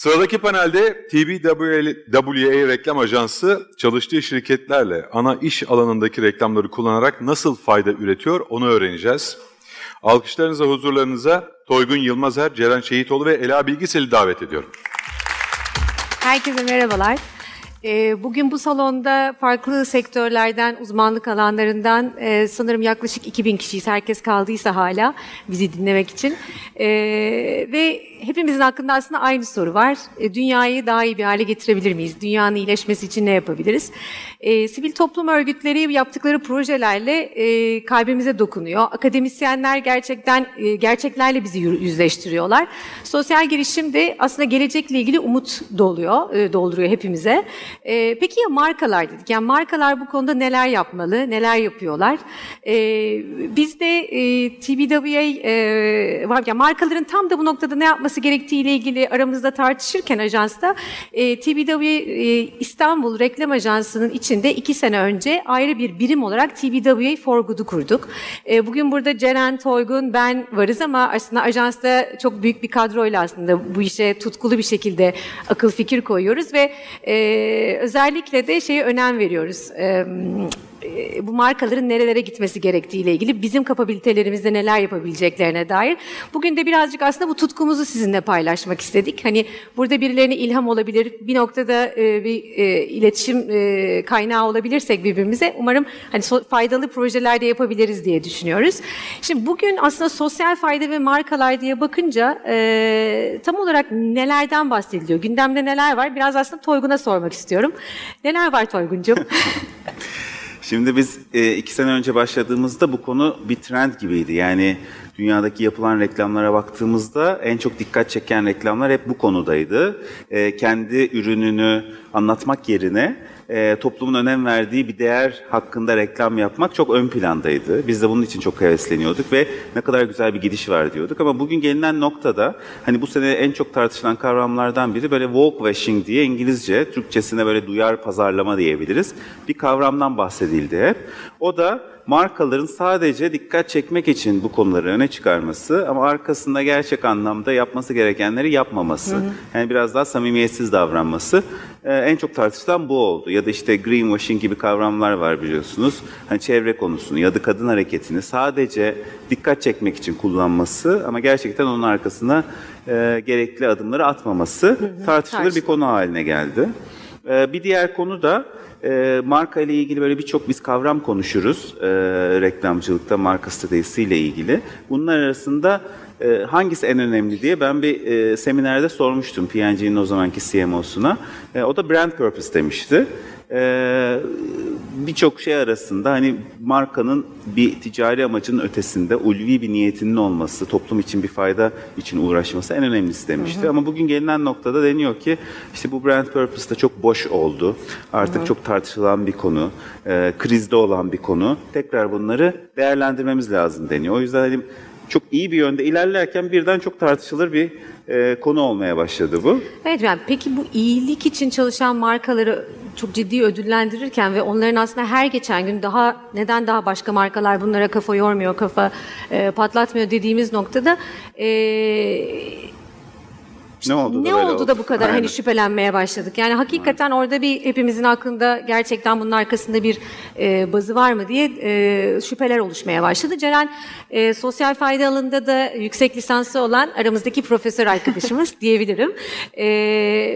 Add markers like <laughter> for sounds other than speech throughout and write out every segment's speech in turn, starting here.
Sıradaki panelde TBWA Reklam Ajansı çalıştığı şirketlerle ana iş alanındaki reklamları kullanarak nasıl fayda üretiyor onu öğreneceğiz. Alkışlarınıza huzurlarınıza Toygun Yılmazer, Ceren Şehitoğlu ve Ela Bilgisel'i davet ediyorum. Herkese merhabalar. Ee, bugün bu salonda farklı sektörlerden, uzmanlık alanlarından e, sanırım yaklaşık 2000 kişiyiz. Herkes kaldıysa hala bizi dinlemek için. Ee, ve hepimizin hakkında aslında aynı soru var. E, dünyayı daha iyi bir hale getirebilir miyiz? Dünyanın iyileşmesi için ne yapabiliriz? E, sivil toplum örgütleri yaptıkları projelerle kalbimize dokunuyor. Akademisyenler gerçekten gerçeklerle bizi yüzleştiriyorlar. Sosyal girişim de aslında gelecekle ilgili umut doluyor, dolduruyor hepimize. E, peki ya markalar dedik. Yani markalar bu konuda neler yapmalı, neler yapıyorlar? E, biz de e, TBWA e, var. Yani markaların tam da bu noktada ne yapması yapılması gerektiği ile ilgili aramızda tartışırken ajansta e, TBW e, İstanbul Reklam Ajansı'nın içinde iki sene önce ayrı bir birim olarak TBWA For Good'u kurduk. E, bugün burada Ceren, Toygun, ben varız ama aslında ajansta çok büyük bir kadroyla aslında bu işe tutkulu bir şekilde akıl fikir koyuyoruz ve e, özellikle de şeye önem veriyoruz. E, bu markaların nerelere gitmesi gerektiğiyle ilgili bizim kapabilitelerimizde neler yapabileceklerine dair. Bugün de birazcık aslında bu tutkumuzu sizinle paylaşmak istedik. Hani burada birilerine ilham olabilir, bir noktada e, bir e, iletişim e, kaynağı olabilirsek birbirimize umarım hani so, faydalı projeler de yapabiliriz diye düşünüyoruz. Şimdi bugün aslında sosyal fayda ve markalar diye bakınca e, tam olarak nelerden bahsediliyor? Gündemde neler var? Biraz aslında Toygun'a sormak istiyorum. Neler var Toygun'cum? <laughs> Şimdi biz e, iki sene önce başladığımızda bu konu bir trend gibiydi. Yani dünyadaki yapılan reklamlara baktığımızda en çok dikkat çeken reklamlar hep bu konudaydı. E, kendi ürününü anlatmak yerine e, toplumun önem verdiği bir değer hakkında reklam yapmak çok ön plandaydı. Biz de bunun için çok hevesleniyorduk ve ne kadar güzel bir gidiş var diyorduk. Ama bugün gelinen noktada hani bu sene en çok tartışılan kavramlardan biri böyle woke washing diye İngilizce, Türkçesine böyle duyar pazarlama diyebiliriz. Bir kavramdan bahsedildi hep. O da markaların sadece dikkat çekmek için bu konuları öne çıkarması ama arkasında gerçek anlamda yapması gerekenleri yapmaması. Hı hı. Yani biraz daha samimiyetsiz davranması. Ee, en çok tartışılan bu oldu. Ya da işte greenwashing gibi kavramlar var biliyorsunuz. Hani çevre konusunu ya da kadın hareketini sadece dikkat çekmek için kullanması ama gerçekten onun arkasına e, gerekli adımları atmaması hı hı. tartışılır bir konu haline geldi. Ee, bir diğer konu da e, marka ile ilgili böyle birçok biz kavram konuşuruz e, reklamcılıkta marka stratejisi ile ilgili. Bunlar arasında e, hangisi en önemli diye ben bir e, seminerde sormuştum P&G'nin o zamanki CMO'suna. E, o da brand purpose demişti e, birçok şey arasında hani markanın bir ticari amacının ötesinde ulvi bir niyetinin olması, toplum için bir fayda için uğraşması en önemlisi demişti. Hı hı. Ama bugün gelinen noktada deniyor ki işte bu brand purpose da çok boş oldu. Artık hı hı. çok tartışılan bir konu, e, krizde olan bir konu. Tekrar bunları değerlendirmemiz lazım deniyor. O yüzden hani çok iyi bir yönde ilerlerken birden çok tartışılır bir e, konu olmaya başladı bu. Evet yani peki bu iyilik için çalışan markaları çok ciddi ödüllendirirken ve onların aslında her geçen gün daha neden daha başka markalar bunlara kafa yormuyor, kafa e, patlatmıyor dediğimiz noktada e, ne oldu, ne da, oldu da bu kadar hani Aynen. hani şüphelenmeye başladık? Yani hakikaten orada bir hepimizin aklında gerçekten bunun arkasında bir e, bazı var mı diye e, şüpheler oluşmaya başladı. Ceren e, sosyal fayda alanında da yüksek lisansı olan aramızdaki profesör arkadaşımız <laughs> diyebilirim. E,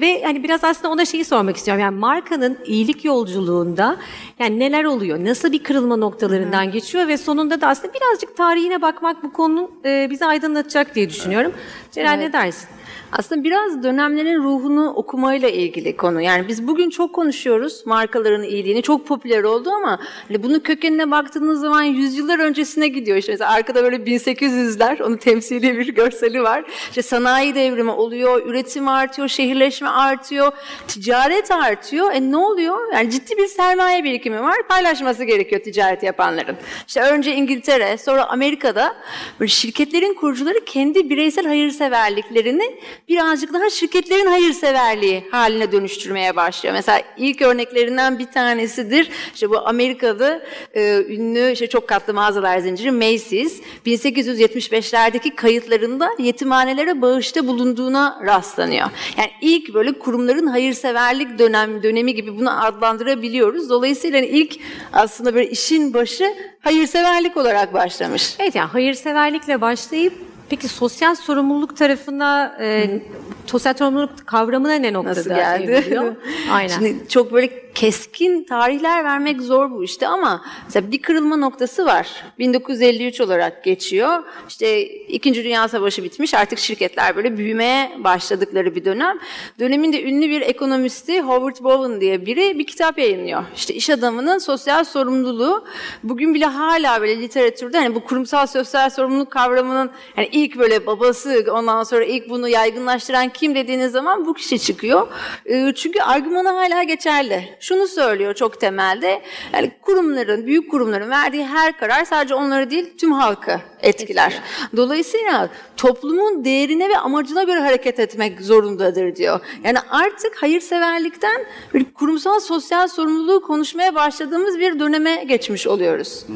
ve hani biraz aslında ona şeyi sormak istiyorum. Yani markanın iyilik yolculuğunda yani neler oluyor? Nasıl bir kırılma noktalarından Hı. geçiyor ve sonunda da aslında birazcık tarihine bakmak bu konunun e, bizi aydınlatacak diye düşünüyorum. Ceren evet. ne dersin? Aslında biraz dönemlerin ruhunu okumayla ilgili konu. Yani biz bugün çok konuşuyoruz markaların iyiliğini. Çok popüler oldu ama hani bunun kökenine baktığınız zaman yüzyıllar öncesine gidiyor. İşte mesela arkada böyle 1800'ler, onun temsili bir görseli var. İşte sanayi devrimi oluyor, üretim artıyor, şehirleşme artıyor, ticaret artıyor. E ne oluyor? Yani ciddi bir sermaye birikimi var. Paylaşması gerekiyor ticaret yapanların. İşte önce İngiltere, sonra Amerika'da böyle şirketlerin kurucuları kendi bireysel hayırseverliklerini birazcık daha şirketlerin hayırseverliği haline dönüştürmeye başlıyor. Mesela ilk örneklerinden bir tanesidir. İşte bu Amerikalı e, ünlü işte çok katlı mağazalar zinciri Macy's 1875'lerdeki kayıtlarında yetimhanelere bağışta bulunduğuna rastlanıyor. Yani ilk böyle kurumların hayırseverlik dönem dönemi gibi bunu adlandırabiliyoruz. Dolayısıyla hani ilk aslında böyle işin başı hayırseverlik olarak başlamış. Evet yani hayırseverlikle başlayıp peki sosyal sorumluluk tarafına e, sosyal sorumluluk kavramına ne noktada Nasıl geldi? evriliyor? <laughs> Aynen. Şimdi çok böyle keskin tarihler vermek zor bu işte ama mesela bir kırılma noktası var. 1953 olarak geçiyor. İşte İkinci Dünya Savaşı bitmiş artık şirketler böyle büyümeye başladıkları bir dönem. Döneminde ünlü bir ekonomisti Howard Bowen diye biri bir kitap yayınlıyor. İşte iş adamının sosyal sorumluluğu bugün bile hala böyle literatürde hani bu kurumsal sosyal sorumluluk kavramının yani ilk böyle babası ondan sonra ilk bunu yaygınlaştıran kim dediğiniz zaman bu kişi çıkıyor. Ee, Çünkü argümanı hala geçerli. Şunu söylüyor çok temelde. Yani kurumların, büyük kurumların verdiği her karar sadece onları değil tüm halkı etkiler. Dolayısıyla toplumun değerine ve amacına göre hareket etmek zorundadır diyor. Yani artık hayırseverlikten bir kurumsal sosyal sorumluluğu konuşmaya başladığımız bir döneme geçmiş oluyoruz.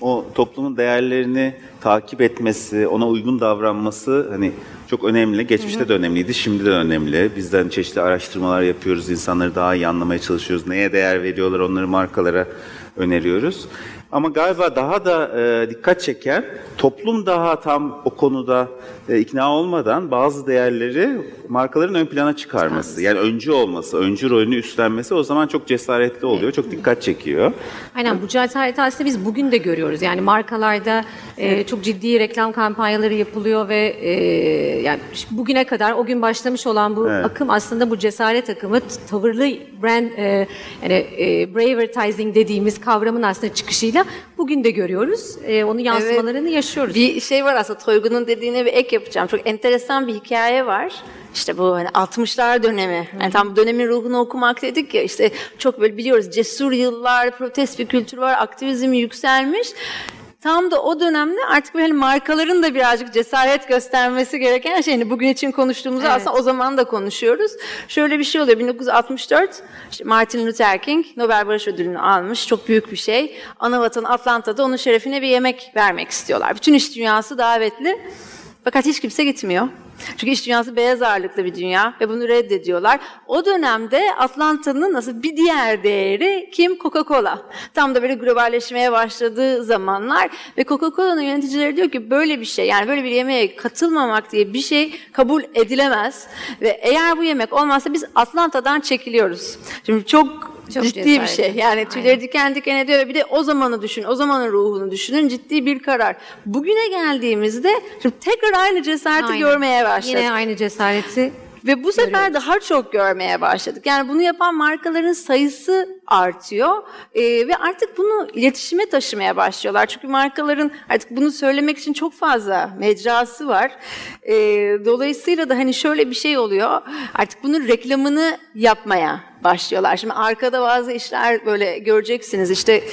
O toplumun değerlerini takip etmesi, ona uygun davranması hani çok önemli. Geçmişte de önemliydi, şimdi de önemli. Bizden çeşitli araştırmalar yapıyoruz, insanları daha iyi anlamaya çalışıyoruz. Neye değer veriyorlar, onları markalara öneriyoruz. Ama galiba daha da e, dikkat çeken toplum daha tam o konuda e, ikna olmadan bazı değerleri markaların ön plana çıkarması. Yani öncü olması, öncü rolünü üstlenmesi o zaman çok cesaretli oluyor, çok dikkat çekiyor. Aynen bu cesareti aslında biz bugün de görüyoruz. Yani markalarda e, çok ciddi reklam kampanyaları yapılıyor ve e, yani bugüne kadar o gün başlamış olan bu Evet. akım aslında bu cesaret akımı tavırlı brand e, yani e, bravertising dediğimiz kavramın aslında çıkışıyla bugün de görüyoruz. E, onun yansımalarını yaşıyoruz. Bir şey var aslında Toygun'un dediğine bir ek yapacağım. Çok enteresan bir hikaye var. İşte bu hani 60'lar dönemi. Yani tam bu dönemin ruhunu okumak dedik ya işte çok böyle biliyoruz cesur yıllar, protest bir kültür var, aktivizm yükselmiş. Tam da o dönemde artık böyle markaların da birazcık cesaret göstermesi gereken şey. Yani bugün için konuştuğumuzu Evet. aslında o zaman da konuşuyoruz. Şöyle bir şey oluyor. 1964 işte Martin Luther King Nobel Barış Ödülünü almış. Çok büyük bir şey. Anavatan Atlanta'da onun şerefine bir yemek vermek istiyorlar. Bütün iş dünyası davetli. Fakat hiç kimse gitmiyor. Çünkü iş dünyası beyaz ağırlıklı bir dünya ve bunu reddediyorlar. O dönemde Atlanta'nın nasıl bir diğer değeri kim? Coca-Cola. Tam da böyle globalleşmeye başladığı zamanlar ve Coca-Cola'nın yöneticileri diyor ki böyle bir şey yani böyle bir yemeğe katılmamak diye bir şey kabul edilemez ve eğer bu yemek olmazsa biz Atlanta'dan çekiliyoruz. Şimdi çok, Çok ciddi bir cesaretli. şey. Yani tüyleri diken diken ediyor ve bir de o zamanı düşün, o zamanın ruhunu düşünün. Ciddi bir karar. Bugüne geldiğimizde şimdi tekrar aynı cesareti Aynen. görmeye başladık. Yine aynı cesareti Ve bu sefer daha çok görmeye başladık. Yani bunu yapan markaların sayısı artıyor Ee, ve artık bunu iletişime taşımaya başlıyorlar. Çünkü markaların artık bunu söylemek için çok fazla mecrası var. Ee, dolayısıyla da hani şöyle bir şey oluyor. Artık bunun reklamını yapmaya başlıyorlar. Şimdi arkada bazı işler böyle göreceksiniz. İşte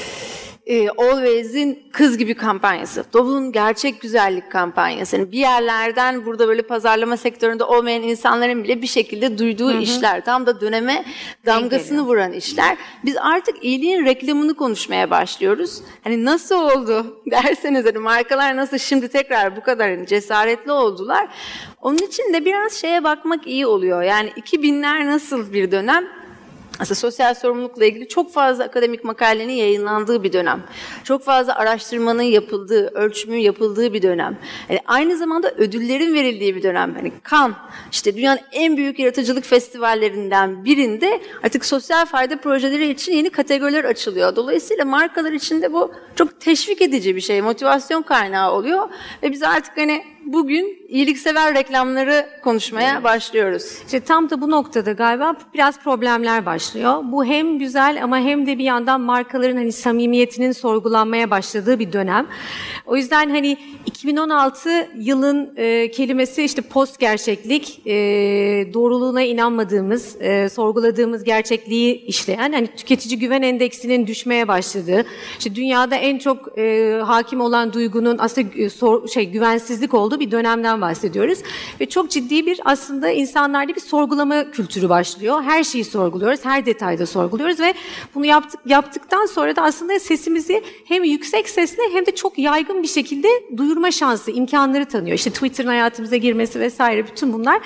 e, Always'in kız gibi kampanyası, Dove'un gerçek güzellik kampanyası. Yani bir yerlerden burada böyle pazarlama sektöründe olmayan insanların bile bir şekilde duyduğu işler. Tam da döneme damgasını vuran işler. Biz artık iyiliğin reklamını konuşmaya başlıyoruz. Hani nasıl oldu <laughs> derseniz hani markalar nasıl şimdi tekrar bu kadar hani cesaretli oldular. Onun için de biraz şeye bakmak iyi oluyor. Yani 2000'ler nasıl bir dönem? Aslında sosyal sorumlulukla ilgili çok fazla akademik makalenin yayınlandığı bir dönem. Çok fazla araştırmanın yapıldığı, ölçümün yapıldığı bir dönem. Yani aynı zamanda ödüllerin verildiği bir dönem. Hani Cannes, işte dünyanın en büyük yaratıcılık festivallerinden birinde artık sosyal fayda projeleri için yeni kategoriler açılıyor. Dolayısıyla markalar için de bu çok teşvik edici bir şey, motivasyon kaynağı oluyor. Ve biz artık hani bugün iyiliksever reklamları konuşmaya başlıyoruz. İşte tam da bu noktada galiba biraz problemler başlıyor. Bu hem güzel ama hem de bir yandan markaların hani samimiyetinin sorgulanmaya başladığı bir dönem. O yüzden hani 2016 yılın e, kelimesi işte post gerçeklik, e, doğruluğuna inanmadığımız, e, sorguladığımız gerçekliği işleyen, hani tüketici güven endeksinin düşmeye başladığı, işte dünyada en çok e, hakim olan duygunun aslında e, sor- şey güvensizlik olduğu olduğu bir dönemden bahsediyoruz. Ve çok ciddi bir aslında insanlarda bir sorgulama kültürü başlıyor. Her şeyi sorguluyoruz, her detayda sorguluyoruz ve bunu yaptık, yaptıktan sonra da aslında sesimizi hem yüksek sesle hem de çok yaygın bir şekilde duyurma şansı, imkanları tanıyor. İşte Twitter'ın hayatımıza girmesi vesaire bütün bunlar.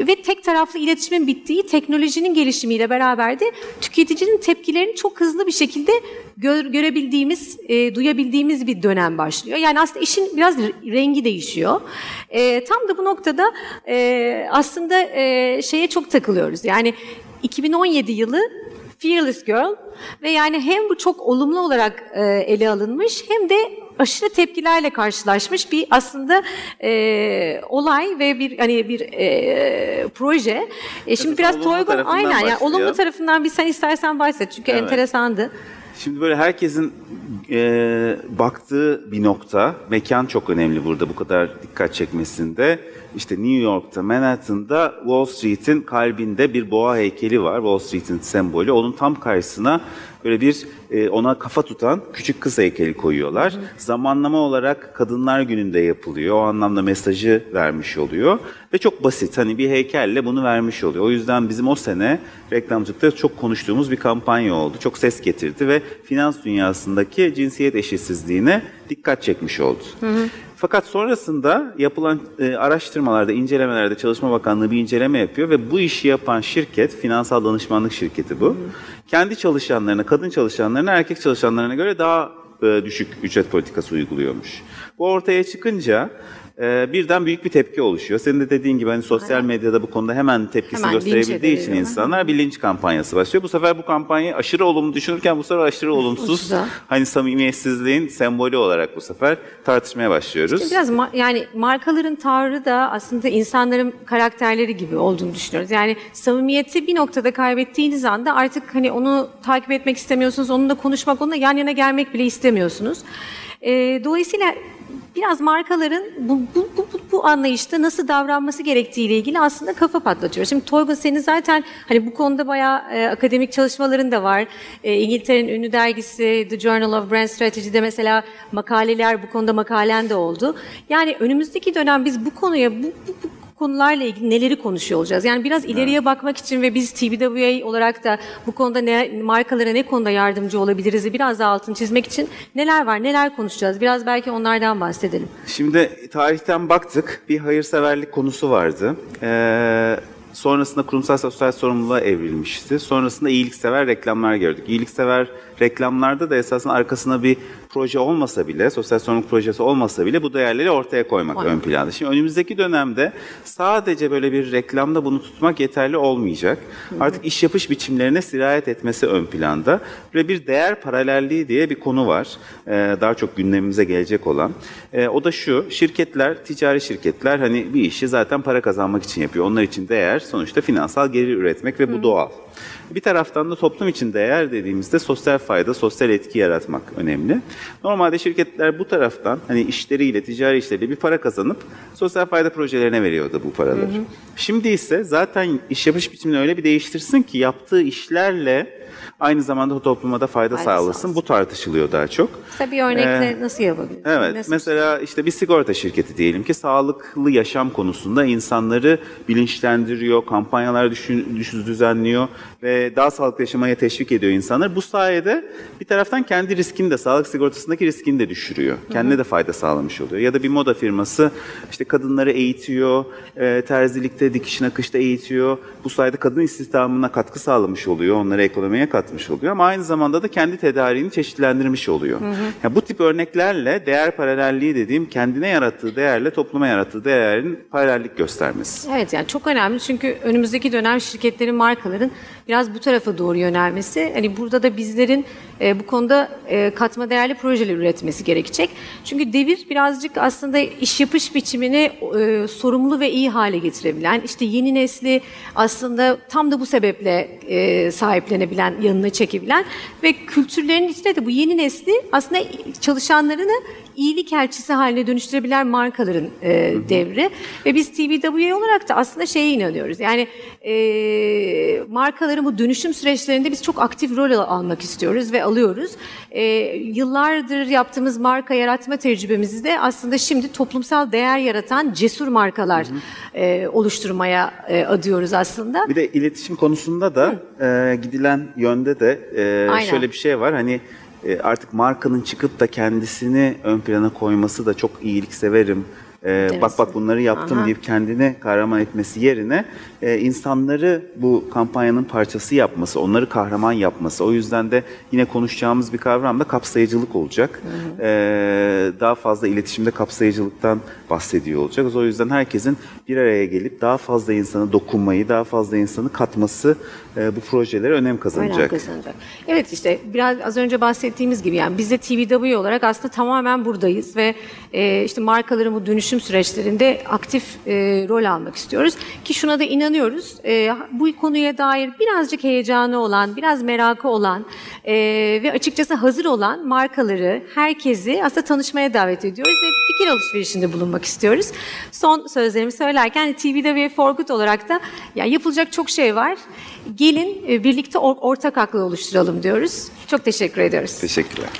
Ve tek taraflı iletişimin bittiği teknolojinin gelişimiyle beraber de tüketicinin tepkilerini çok hızlı bir şekilde gör, görebildiğimiz, e, duyabildiğimiz bir dönem başlıyor. Yani aslında işin biraz rengi değişiyor. E, tam da bu noktada e, aslında e, şeye çok takılıyoruz. Yani 2017 yılı Fearless Girl ve yani hem bu çok olumlu olarak e, ele alınmış hem de aşırı tepkilerle karşılaşmış bir aslında e, olay ve bir hani bir e, proje. E, şimdi Evet, biraz Toygun aynen yani başlıyor. olumlu tarafından bir sen istersen bahset çünkü Evet. enteresandı. Şimdi böyle herkesin e, baktığı bir nokta, mekan çok önemli burada bu kadar dikkat çekmesinde. İşte New York'ta, Manhattan'da Wall Street'in kalbinde bir boğa heykeli var. Wall Street'in sembolü. Onun tam karşısına böyle bir e, ona kafa tutan küçük kız heykeli koyuyorlar. Zamanlama olarak Kadınlar Günü'nde yapılıyor. O anlamda mesajı vermiş oluyor. Ve çok basit. Hani bir heykelle bunu vermiş oluyor. O yüzden bizim o sene reklamcılıkta çok konuştuğumuz bir kampanya oldu. Çok ses getirdi ve finans dünyasındaki cinsiyet eşitsizliğine dikkat çekmiş oldu. Fakat sonrasında yapılan e, araştırmalarda, incelemelerde Çalışma Bakanlığı bir inceleme yapıyor ve bu işi yapan şirket, finansal danışmanlık şirketi bu. Kendi çalışanlarına, kadın çalışanlarına erkek çalışanlarına göre daha e, düşük ücret politikası uyguluyormuş. Bu ortaya çıkınca e, birden büyük bir tepki oluşuyor. Senin de dediğin gibi hani sosyal medyada bu konuda hemen tepkisini Hemen gösterebildiği için insanlar bir linç kampanyası başlıyor. Bu sefer bu kampanyayı aşırı olumlu düşünürken bu sefer aşırı <laughs> olumsuz Ucuza. hani samimiyetsizliğin sembolü olarak bu sefer tartışmaya başlıyoruz. İşte biraz ma- yani markaların tavrı da aslında insanların karakterleri gibi olduğunu düşünüyoruz. Yani samimiyeti bir noktada kaybettiğiniz anda artık hani onu takip etmek istemiyorsunuz, onunla konuşmak, onunla yan yana gelmek bile istemiyorsunuz. Ee, dolayısıyla biraz markaların bu, bu, bu, bu, bu anlayışta nasıl davranması gerektiğiyle ilgili aslında kafa patlatıyoruz. Şimdi Toygun senin zaten hani bu konuda bayağı e, akademik çalışmaların da var. E, İngiltere'nin ünlü dergisi The Journal of Brand Strategy'de mesela makaleler bu konuda makalen de oldu. Yani önümüzdeki dönem biz bu konuya bu, bu, bu konularla ilgili neleri konuşuyor olacağız? Yani biraz ileriye bakmak için ve biz TBWA olarak da bu konuda ne, markalara ne konuda yardımcı olabiliriz biraz daha altını çizmek için neler var, neler konuşacağız? Biraz belki onlardan bahsedelim. Şimdi tarihten baktık. Bir hayırseverlik konusu vardı. Ee, sonrasında kurumsal sosyal sorumluluğa evrilmişti. Sonrasında iyiliksever reklamlar gördük. İyiliksever reklamlarda da esasında arkasına bir proje olmasa bile, sosyal sorumluluk projesi olmasa bile bu değerleri ortaya koymak Aynen. ön planda. Şimdi önümüzdeki dönemde sadece böyle bir reklamda bunu tutmak yeterli olmayacak. Artık iş yapış biçimlerine sirayet etmesi ön planda ve bir değer paralelliği diye bir konu var. Ee, daha çok gündemimize gelecek olan. Ee, o da şu, şirketler, ticari şirketler hani bir işi zaten para kazanmak için yapıyor. Onlar için değer sonuçta finansal gelir üretmek ve bu doğal. Bir taraftan da toplum için değer dediğimizde sosyal fayda, sosyal etki yaratmak önemli. Normalde şirketler bu taraftan hani işleriyle, ticari işleriyle bir para kazanıp sosyal fayda projelerine veriyordu bu paraları. Şimdi ise zaten iş yapış biçimini öyle bir değiştirsin ki yaptığı işlerle aynı zamanda topluma da fayda Fayda sağlasın. sağlasın. Bu tartışılıyor daha çok. Mesela bir örnekle nasıl yapabiliriz? Evet, Nasıl- mesela işte bir sigorta şirketi diyelim ki sağlıklı yaşam konusunda insanları bilinçlendiriyor, kampanyalar düşün, düş- düzenliyor ve daha sağlıklı yaşamaya teşvik ediyor insanlar. Bu sayede bir taraftan kendi riskini de, sağlık sigortasındaki riskini de düşürüyor. Kendine de fayda sağlamış oluyor. Ya da bir moda firması işte kadınları eğitiyor, e, terzilikte, dikiş nakışta eğitiyor. Bu sayede kadın istihdamına katkı sağlamış oluyor, onları ekonomiye katmış oluyor. Ama aynı zamanda da kendi tedariğini çeşitlendirmiş oluyor. Yani bu tip örneklerle değer paralelliği dediğim kendine yarattığı değerle topluma yarattığı değerin paralellik göstermesi. Evet yani çok önemli çünkü önümüzdeki dönem şirketlerin, markaların biraz bu tarafa doğru yönelmesi. Hani burada da bizlerin e, bu konuda e, katma değerli projeler üretmesi gerekecek. Çünkü devir birazcık aslında iş yapış biçimini e, sorumlu ve iyi hale getirebilen, işte yeni nesli aslında tam da bu sebeple e, sahiplenebilen gerçekten yanına çekebilen ve kültürlerin içinde de bu yeni nesli aslında çalışanlarını iyilik elçisi haline dönüştürebilen markaların e, devri. Ve biz TBWA olarak da aslında şeye inanıyoruz. Yani e, markaların bu dönüşüm süreçlerinde biz çok aktif rol almak istiyoruz ve alıyoruz. E, yıllardır yaptığımız marka yaratma tecrübemizi de aslında şimdi toplumsal değer yaratan cesur markalar e, oluşturmaya e, adıyoruz aslında. Bir de iletişim konusunda da e, gidilen yönde de e, Aynen. şöyle bir şey var. Hani artık markanın çıkıp da kendisini ön plana koyması da çok iyilik severim. E, bak bak bunları yaptım Aha. deyip kendini kahraman etmesi yerine e, insanları bu kampanyanın parçası yapması, onları kahraman yapması. O yüzden de yine konuşacağımız bir kavram da kapsayıcılık olacak. E, daha fazla iletişimde kapsayıcılıktan bahsediyor olacağız. O yüzden herkesin bir araya gelip daha fazla insanı dokunmayı, daha fazla insanı katması e, bu projelere önem Önem kazanacak. kazanacak. Evet işte biraz az önce bahsettiğimiz gibi yani biz de TVW olarak aslında tamamen buradayız ve e, işte markaların bu dönüşüm süreçlerinde aktif e, rol almak istiyoruz. Ki şuna da inanıyoruz. E, bu konuya dair birazcık heyecanı olan, biraz merakı olan e, ve açıkçası hazır olan markaları, herkesi aslında tanışmaya davet ediyoruz ve fikir alışverişinde bulunmak istiyoruz. Son sözlerimi söylerken TVW for Good olarak da ya yapılacak çok şey var. Gelin e, birlikte or- ortak aklı oluşturalım diyoruz. Çok teşekkür ediyoruz. Teşekkürler.